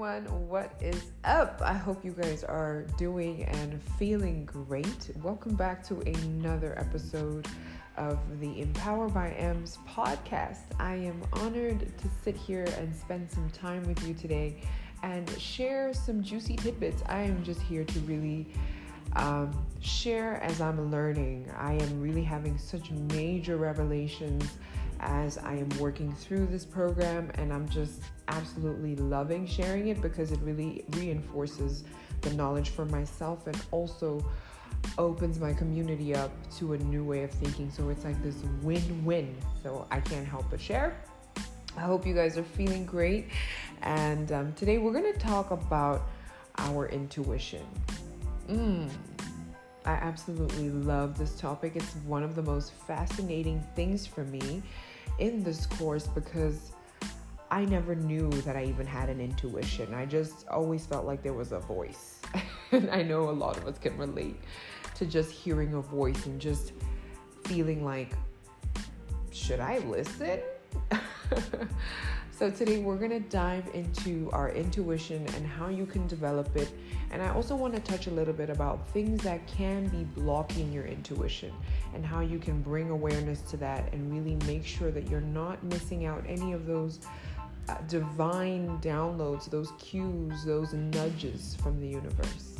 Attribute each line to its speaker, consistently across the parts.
Speaker 1: everyone. What is up? I hope you guys are doing and feeling great. Welcome back to another episode of the Empower by M's podcast. I am honored to sit here and spend some time with you today and share some juicy tidbits. I am just here to really um, share as I'm learning. I am really having such major revelations as I am working through this program, and I'm just absolutely loving sharing it because it really reinforces the knowledge for myself and also opens my community up to a new way of thinking. So it's like this win win. So I can't help but share. I hope you guys are feeling great. And um, today we're going to talk about our intuition. Mm, I absolutely love this topic. It's one of the most fascinating things for me in this course because I never knew that I even had an intuition. I just always felt like there was a voice. and I know a lot of us can relate to just hearing a voice and just feeling like, should I listen? so, today we're going to dive into our intuition and how you can develop it. And I also want to touch a little bit about things that can be blocking your intuition and how you can bring awareness to that and really make sure that you're not missing out any of those divine downloads, those cues, those nudges from the universe.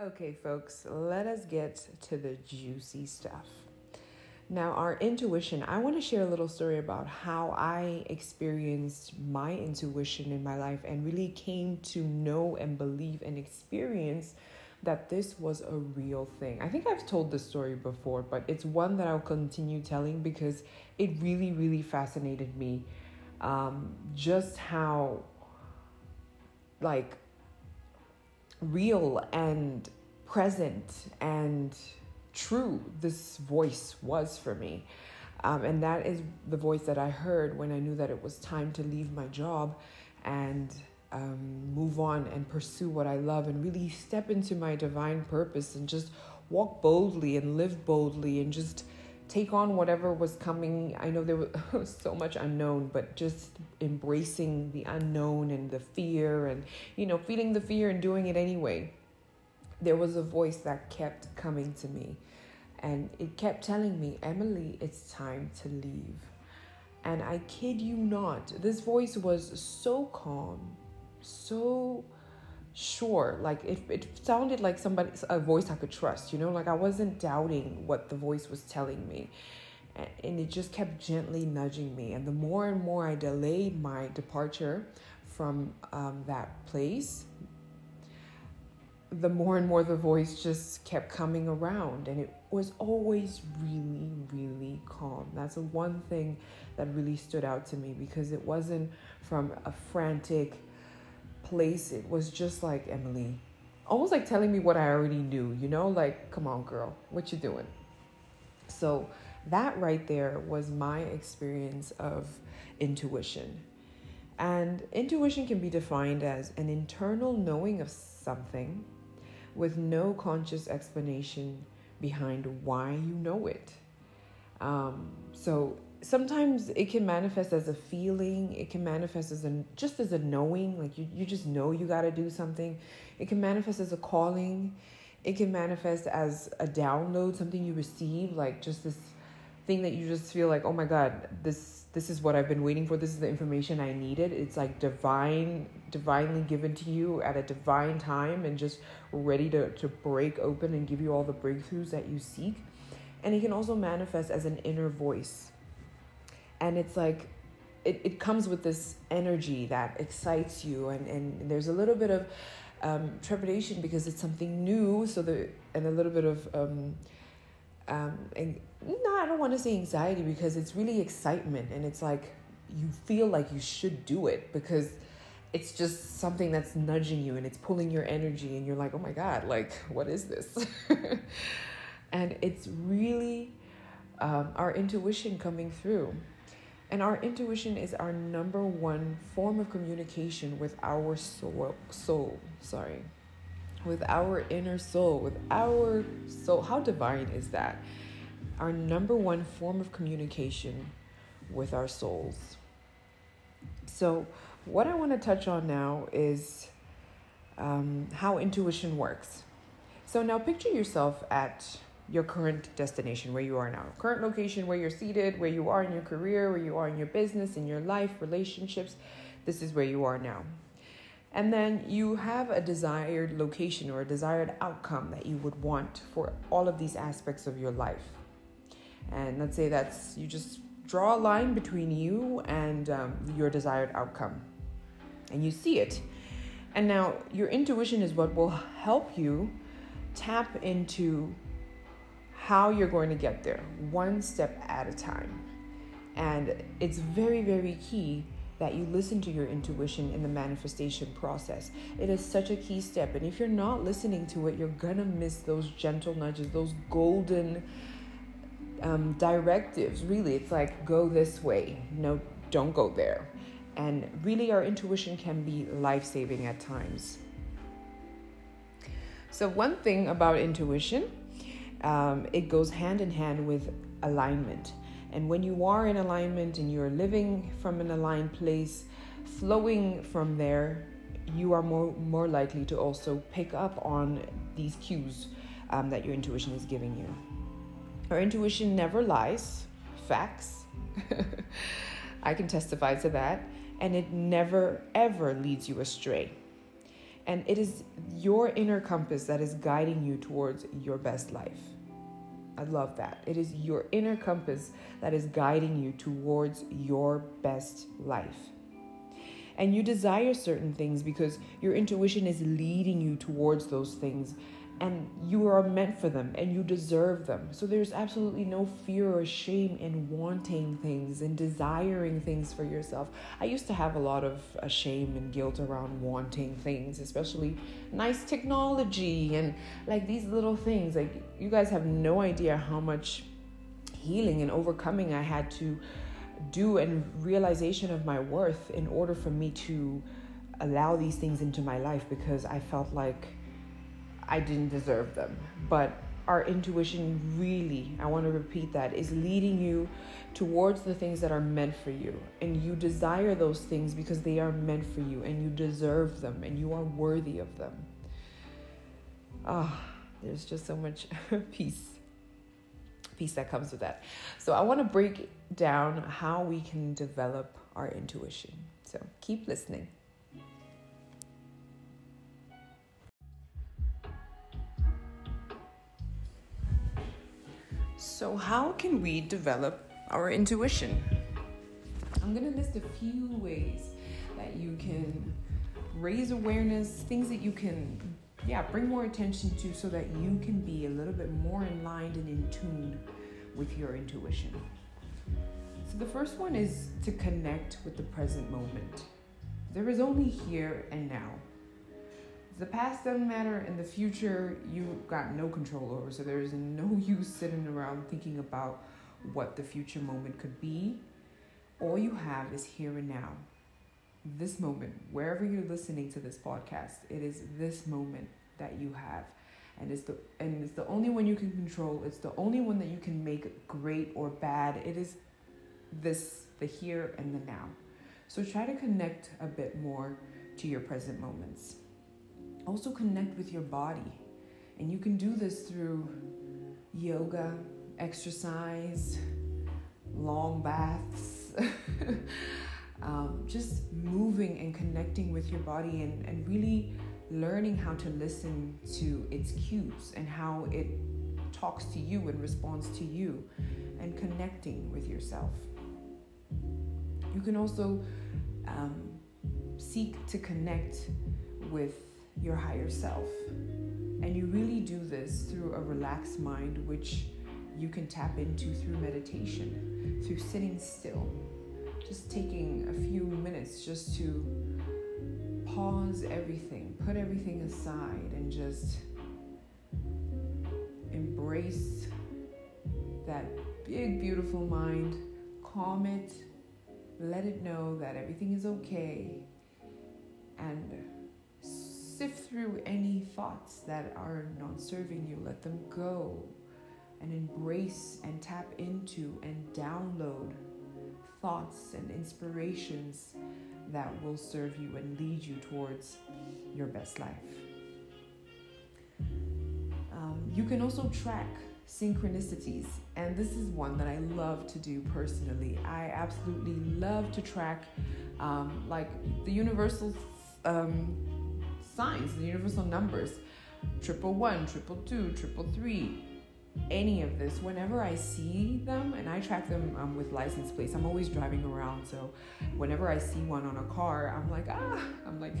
Speaker 1: Okay, folks, let us get to the juicy stuff. Now, our intuition, I want to share a little story about how I experienced my intuition in my life and really came to know and believe and experience that this was a real thing. I think I've told this story before, but it's one that I'll continue telling because it really, really fascinated me. Um, just how, like, real and present and true this voice was for me. Um, and that is the voice that I heard when I knew that it was time to leave my job and um, move on and pursue what I love and really step into my divine purpose and just walk boldly and live boldly and just take on whatever was coming. I know there was so much unknown, but just embracing the unknown and the fear and, you know, feeling the fear and doing it anyway. There was a voice that kept coming to me and it kept telling me, Emily, it's time to leave. And I kid you not, this voice was so calm, so sure like it, it sounded like somebody a voice i could trust you know like i wasn't doubting what the voice was telling me. And it just kept gently nudging me. And the more and more i delayed my departure from um, that place the more and more the voice just kept coming around. And it was always really really calm. That's the one thing that really stood out to me because it wasn't from a frantic place it was just like Emily, almost like telling me what I already knew, you know, like, come on, girl, what you doing? So that right there was my experience of intuition. And intuition can be defined as an internal knowing of something with no conscious explanation behind why you know it. Um, so sometimes it can manifest as a feeling it can manifest as a just as a knowing like you, you just know you got to do something. It can manifest as a calling. It can manifest as a download something you receive like just this thing that you just feel like oh my god this this is what i've been waiting for. This is the information i needed. It's like divine divinely given to you at a divine time and just ready to, to break open and give you all the breakthroughs that you seek. And it can also manifest as an inner voice and it's like it, it comes with this energy that excites you. And, and there's a little bit of um, trepidation because it's something new. So the and a little bit of um, um, and, no i don't want to say anxiety because it's really excitement. And it's like you feel like you should do it because it's just something that's nudging you and it's pulling your energy and you're like oh my god like what is this? And it's really um, our intuition coming through and our intuition is our number one form of communication with our soul, soul, sorry. With our inner soul, with our soul. How divine is that? Our number one form of communication with our souls. So, what I want to touch on now is um, how intuition works. So, now picture yourself at your current destination, where you are now, current location, where you're seated, where you are in your career, where you are in your business, in your life, relationships. This is where you are now. And then you have a desired location or a desired outcome that you would want for all of these aspects of your life. And let's say that's you just draw a line between you and um, your desired outcome. And you see it. And now your intuition is what will help you tap into how you're going to get there, one step at a time. And it's very, very key that you listen to your intuition in the manifestation process. It is such a key step. And if you're not listening to it, you're gonna miss those gentle nudges, those golden um, directives. Really, it's like go this way, no, don't go there. And really, our intuition can be life saving at times. So, one thing about intuition, um, it goes hand in hand with alignment. And when you are in alignment and you're living from an aligned place, flowing from there, you are more, more likely to also pick up on these cues um, that your intuition is giving you. Our intuition never lies, facts. I can testify to that. And it never, ever leads you astray. And it is your inner compass that is guiding you towards your best life. I love that. It is your inner compass that is guiding you towards your best life. And you desire certain things because your intuition is leading you towards those things and you are meant for them and you deserve them. So there's absolutely no fear or shame in wanting things and desiring things for yourself. I used to have a lot of uh, shame and guilt around wanting things, especially nice technology and like these little things. Like you guys have no idea how much healing and overcoming I had to do and realization of my worth in order for me to allow these things into my life because I felt like I didn't deserve them. But our intuition really, I want to repeat that, is leading you towards the things that are meant for you. And you desire those things because they are meant for you and you deserve them and you are worthy of them. Ah, there's just so much peace. Peace that comes with that. So, I want to break down how we can develop our intuition. So, keep listening. So, how can we develop our intuition? I'm going to list a few ways that you can raise awareness, things that you can, yeah, bring more attention to so that you can be a little bit more in line and in tune with your intuition. So, the first one is to connect with the present moment. There is only here and now the past doesn't matter. And the future you got no control over. So there's no use sitting around thinking about what the future moment could be. All you have is here and now. This moment wherever you're listening to this podcast it is this moment that you have. And it's the and it's the only one you can control. It's the only one that you can make great or bad. It is this the here and the now. So try to connect a bit more to your present moments also connect with your body. And you can do this through yoga, exercise, long baths, um, just moving and connecting with your body and, and really learning how to listen to its cues and how it talks to you and responds to you and connecting with yourself. You can also um, seek to connect with your higher self. And you really do this through a relaxed mind, which you can tap into through meditation, through sitting still, just taking a few minutes just to pause everything, put everything aside, and just embrace that big, beautiful mind, calm it, let it know that everything is okay, and sift through any thoughts that are not serving you, let them go and embrace and tap into and download thoughts and inspirations that will serve you and lead you towards your best life. Um, you can also track synchronicities, and this is one that I love to do personally. I absolutely love to track, um, like the universal um, signs, the universal numbers triple one, triple two, triple three, any of this. Whenever I see them, and I track them um, with license plates, I'm always driving around. So whenever I see one on a car, I'm like, ah, I'm like,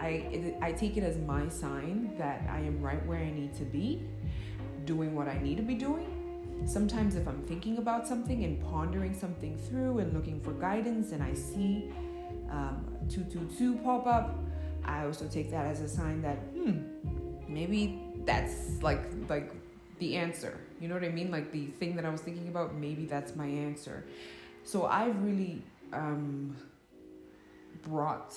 Speaker 1: I, it, I take it as my sign that I am right where I need to be, doing what I need to be doing. Sometimes, if I'm thinking about something and pondering something through and looking for guidance, and I see um, 222 pop up, I also take that as a sign that, hmm, maybe that's like like the answer. You know what I mean? Like the thing that I was thinking about, maybe that's my answer. So I've really um, brought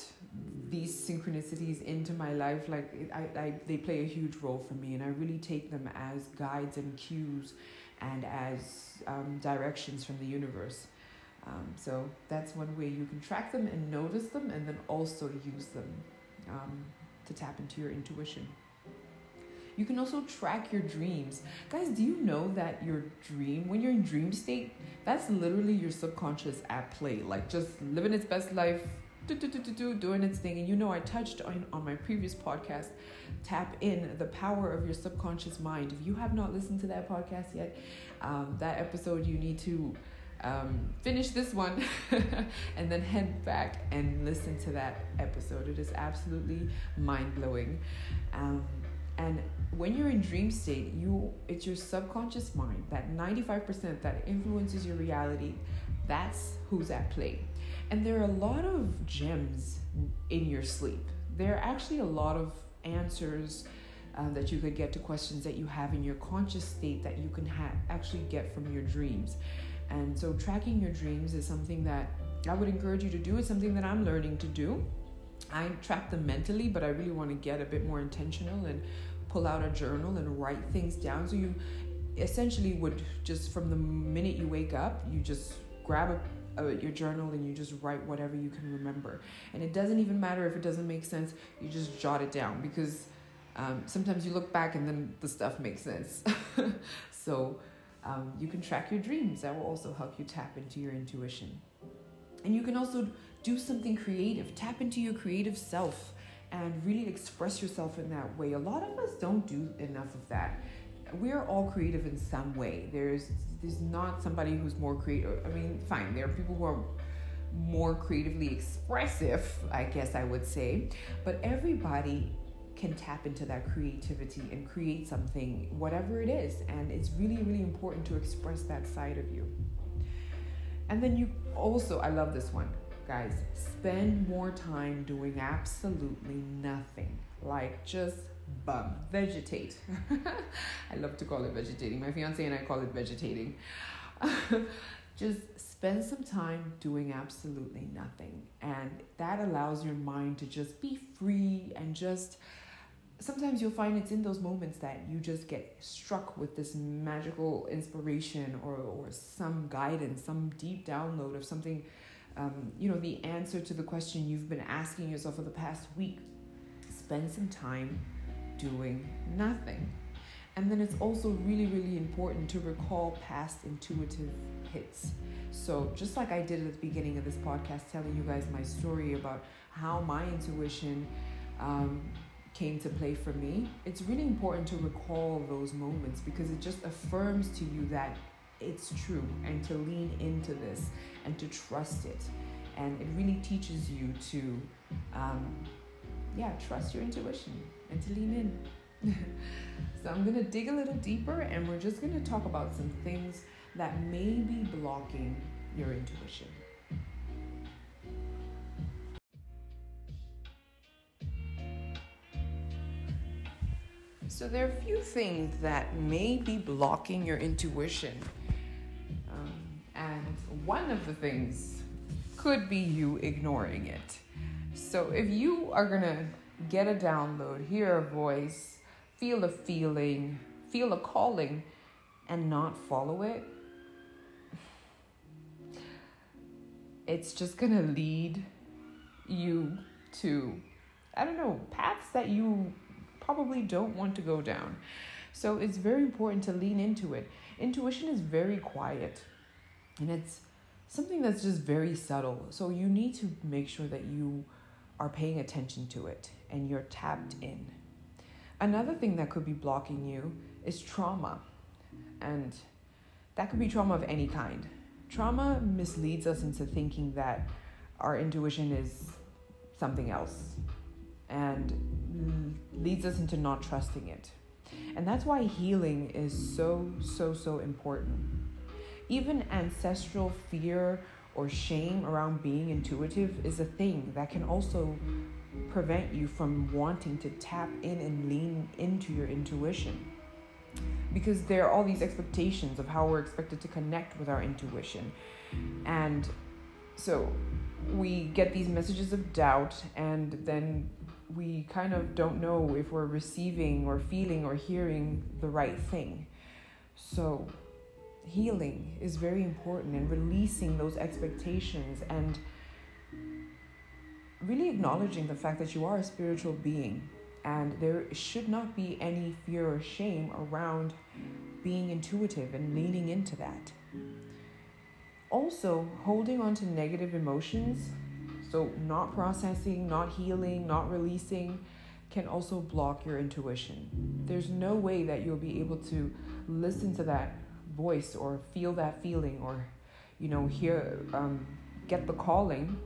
Speaker 1: these synchronicities into my life. Like I, I, they play a huge role for me, and I really take them as guides and cues, and as um, directions from the universe. Um, so that's one way you can track them and notice them, and then also use them um, to tap into your intuition. You can also track your dreams. Guys, do you know that your dream, when you're in dream state, that's literally your subconscious at play, like just living its best life, do, do, do, do, do, doing its thing. And you know, I touched on, on my previous podcast, tap in the power of your subconscious mind. If you have not listened to that podcast yet, um, that episode, you need to um, finish this one and then head back and listen to that episode. It is absolutely mind blowing. Um, and when you're in dream state, you it's your subconscious mind, that 95% that influences your reality, that's who's at play. And there are a lot of gems in your sleep. There are actually a lot of answers uh, that you could get to questions that you have in your conscious state that you can ha- actually get from your dreams. And so, tracking your dreams is something that I would encourage you to do. It's something that I'm learning to do. I track them mentally, but I really want to get a bit more intentional and pull out a journal and write things down. So you essentially would just from the minute you wake up, you just grab a, your journal and you just write whatever you can remember. And it doesn't even matter if it doesn't make sense. You just jot it down because um, sometimes you look back and then the stuff makes sense. so um, you can track your dreams. That will also help you tap into your intuition. And you can also do something creative. Tap into your creative self and really express yourself in that way. A lot of us don't do enough of that. We're all creative in some way. There's there's not somebody who's more creative. I mean, fine, there are people who are more creatively expressive, I guess I would say, but everybody can tap into that creativity and create something, whatever it is. And it's really, really important to express that side of you. And then you also, I love this one guys, spend more time doing absolutely nothing. Like just bum, vegetate. I love to call it vegetating. My fiance and I call it vegetating. just spend some time doing absolutely nothing. And that allows your mind to just be free and just sometimes you'll find it's in those moments that you just get struck with this magical inspiration or, or some guidance, some deep download of something um, you know, the answer to the question you've been asking yourself for the past week. Spend some time doing nothing. And then it's also really, really important to recall past intuitive hits. So, just like I did at the beginning of this podcast, telling you guys my story about how my intuition um, came to play for me, it's really important to recall those moments because it just affirms to you that it's true and to lean into this and to trust it. And it really teaches you to, um, yeah, trust your intuition and to lean in. so I'm to dig a little deeper and we're just to talk about some things that may be blocking your intuition. So, there are a few things that may be blocking your intuition Um, and one of the things could be you ignoring it. So if you are going to get a download, hear a voice, feel a feeling, feel a calling, and not follow it, it's just going to lead you to, I don't know, paths that you probably don't want to go down. So it's very important to lean into it. Intuition is very quiet and it's something that's just very subtle. So you need to make sure that you are paying attention to it and you're tapped in. Another thing that could be blocking you is trauma. And that could be trauma of any kind. Trauma misleads us into thinking that our intuition is something else and leads us into not trusting it. And that's why healing is so, so, so important. Even ancestral fear or shame around being intuitive is a thing that can also prevent you from wanting to tap in and lean into your intuition. Because there are all these expectations of how we're expected to connect with our intuition. And so we get these messages of doubt, and then we kind of don't know if we're receiving or feeling or hearing the right thing. So, healing is very important and releasing those expectations and really acknowledging the fact that you are a spiritual being and there should not be any fear or shame around being intuitive and leaning into that. Also, holding on to negative emotions so, not processing, not healing, not releasing can also block your intuition. There's no way that you'll be able to listen to that voice or feel that feeling or, you know, hear, um, get the calling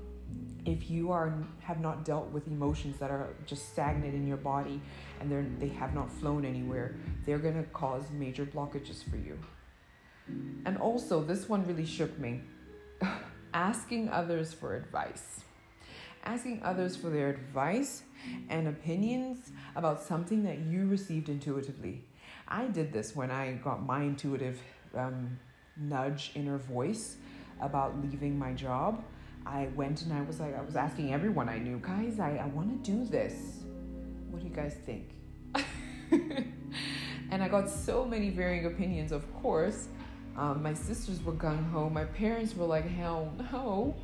Speaker 1: if you are have not dealt with emotions that are just stagnant in your body and they're they have not flown anywhere. They're going to cause major blockages for you. And also this one really shook me. Asking others for advice asking others for their advice and opinions about something that you received intuitively. I did this when I got my intuitive um, nudge inner voice about leaving my job. I went and I was like, I was asking everyone I knew, guys, I, I want to do this. What do you guys think? and I got so many varying opinions, of course. Um, my sisters were gung ho. My parents were like, hell no.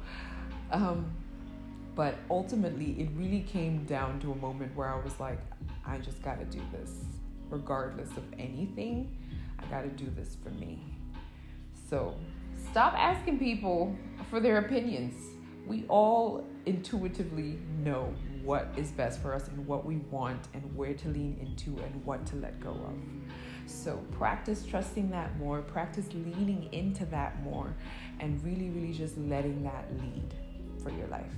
Speaker 1: Um, but ultimately, it really came down to a moment where I was like, I just got to do this. Regardless of anything, I got to do this for me. So stop asking people for their opinions. We all intuitively know what is best for us and what we want and where to lean into and what to let go of. So practice trusting that more, practice leaning into that more, and really, really just letting that lead for your life.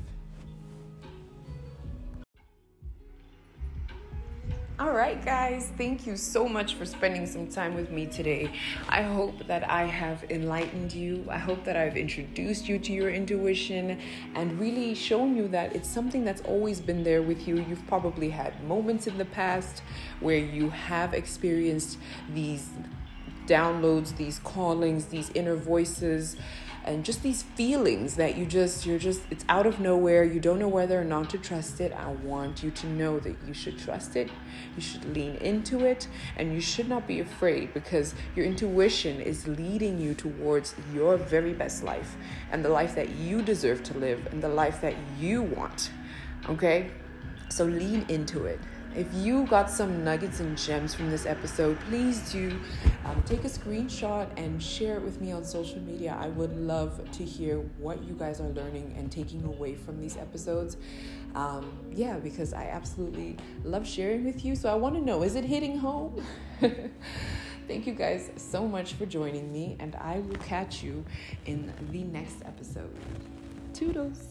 Speaker 1: All right, guys, thank you so much for spending some time with me today. I hope that I have enlightened you. I hope that I've introduced you to your intuition and really shown you that it's something that's always been there with you. You've probably had moments in the past where you have experienced these downloads, these callings, these inner voices and just these feelings that you just you're just it's out of nowhere. You don't know whether or not to trust it. I want you to know that you should trust it. You should lean into it and you should not be afraid because your intuition is leading you towards your very best life and the life that you deserve to live and the life that you want okay? So lean into it if you got some nuggets and gems from this episode, please do um, take a screenshot and share it with me on social media. I would love to hear what you guys are learning and taking away from these episodes. Um, yeah, because I absolutely love sharing with you. So I want to know is it hitting home? Thank you guys so much for joining me, and I will catch you in the next episode. Toodles.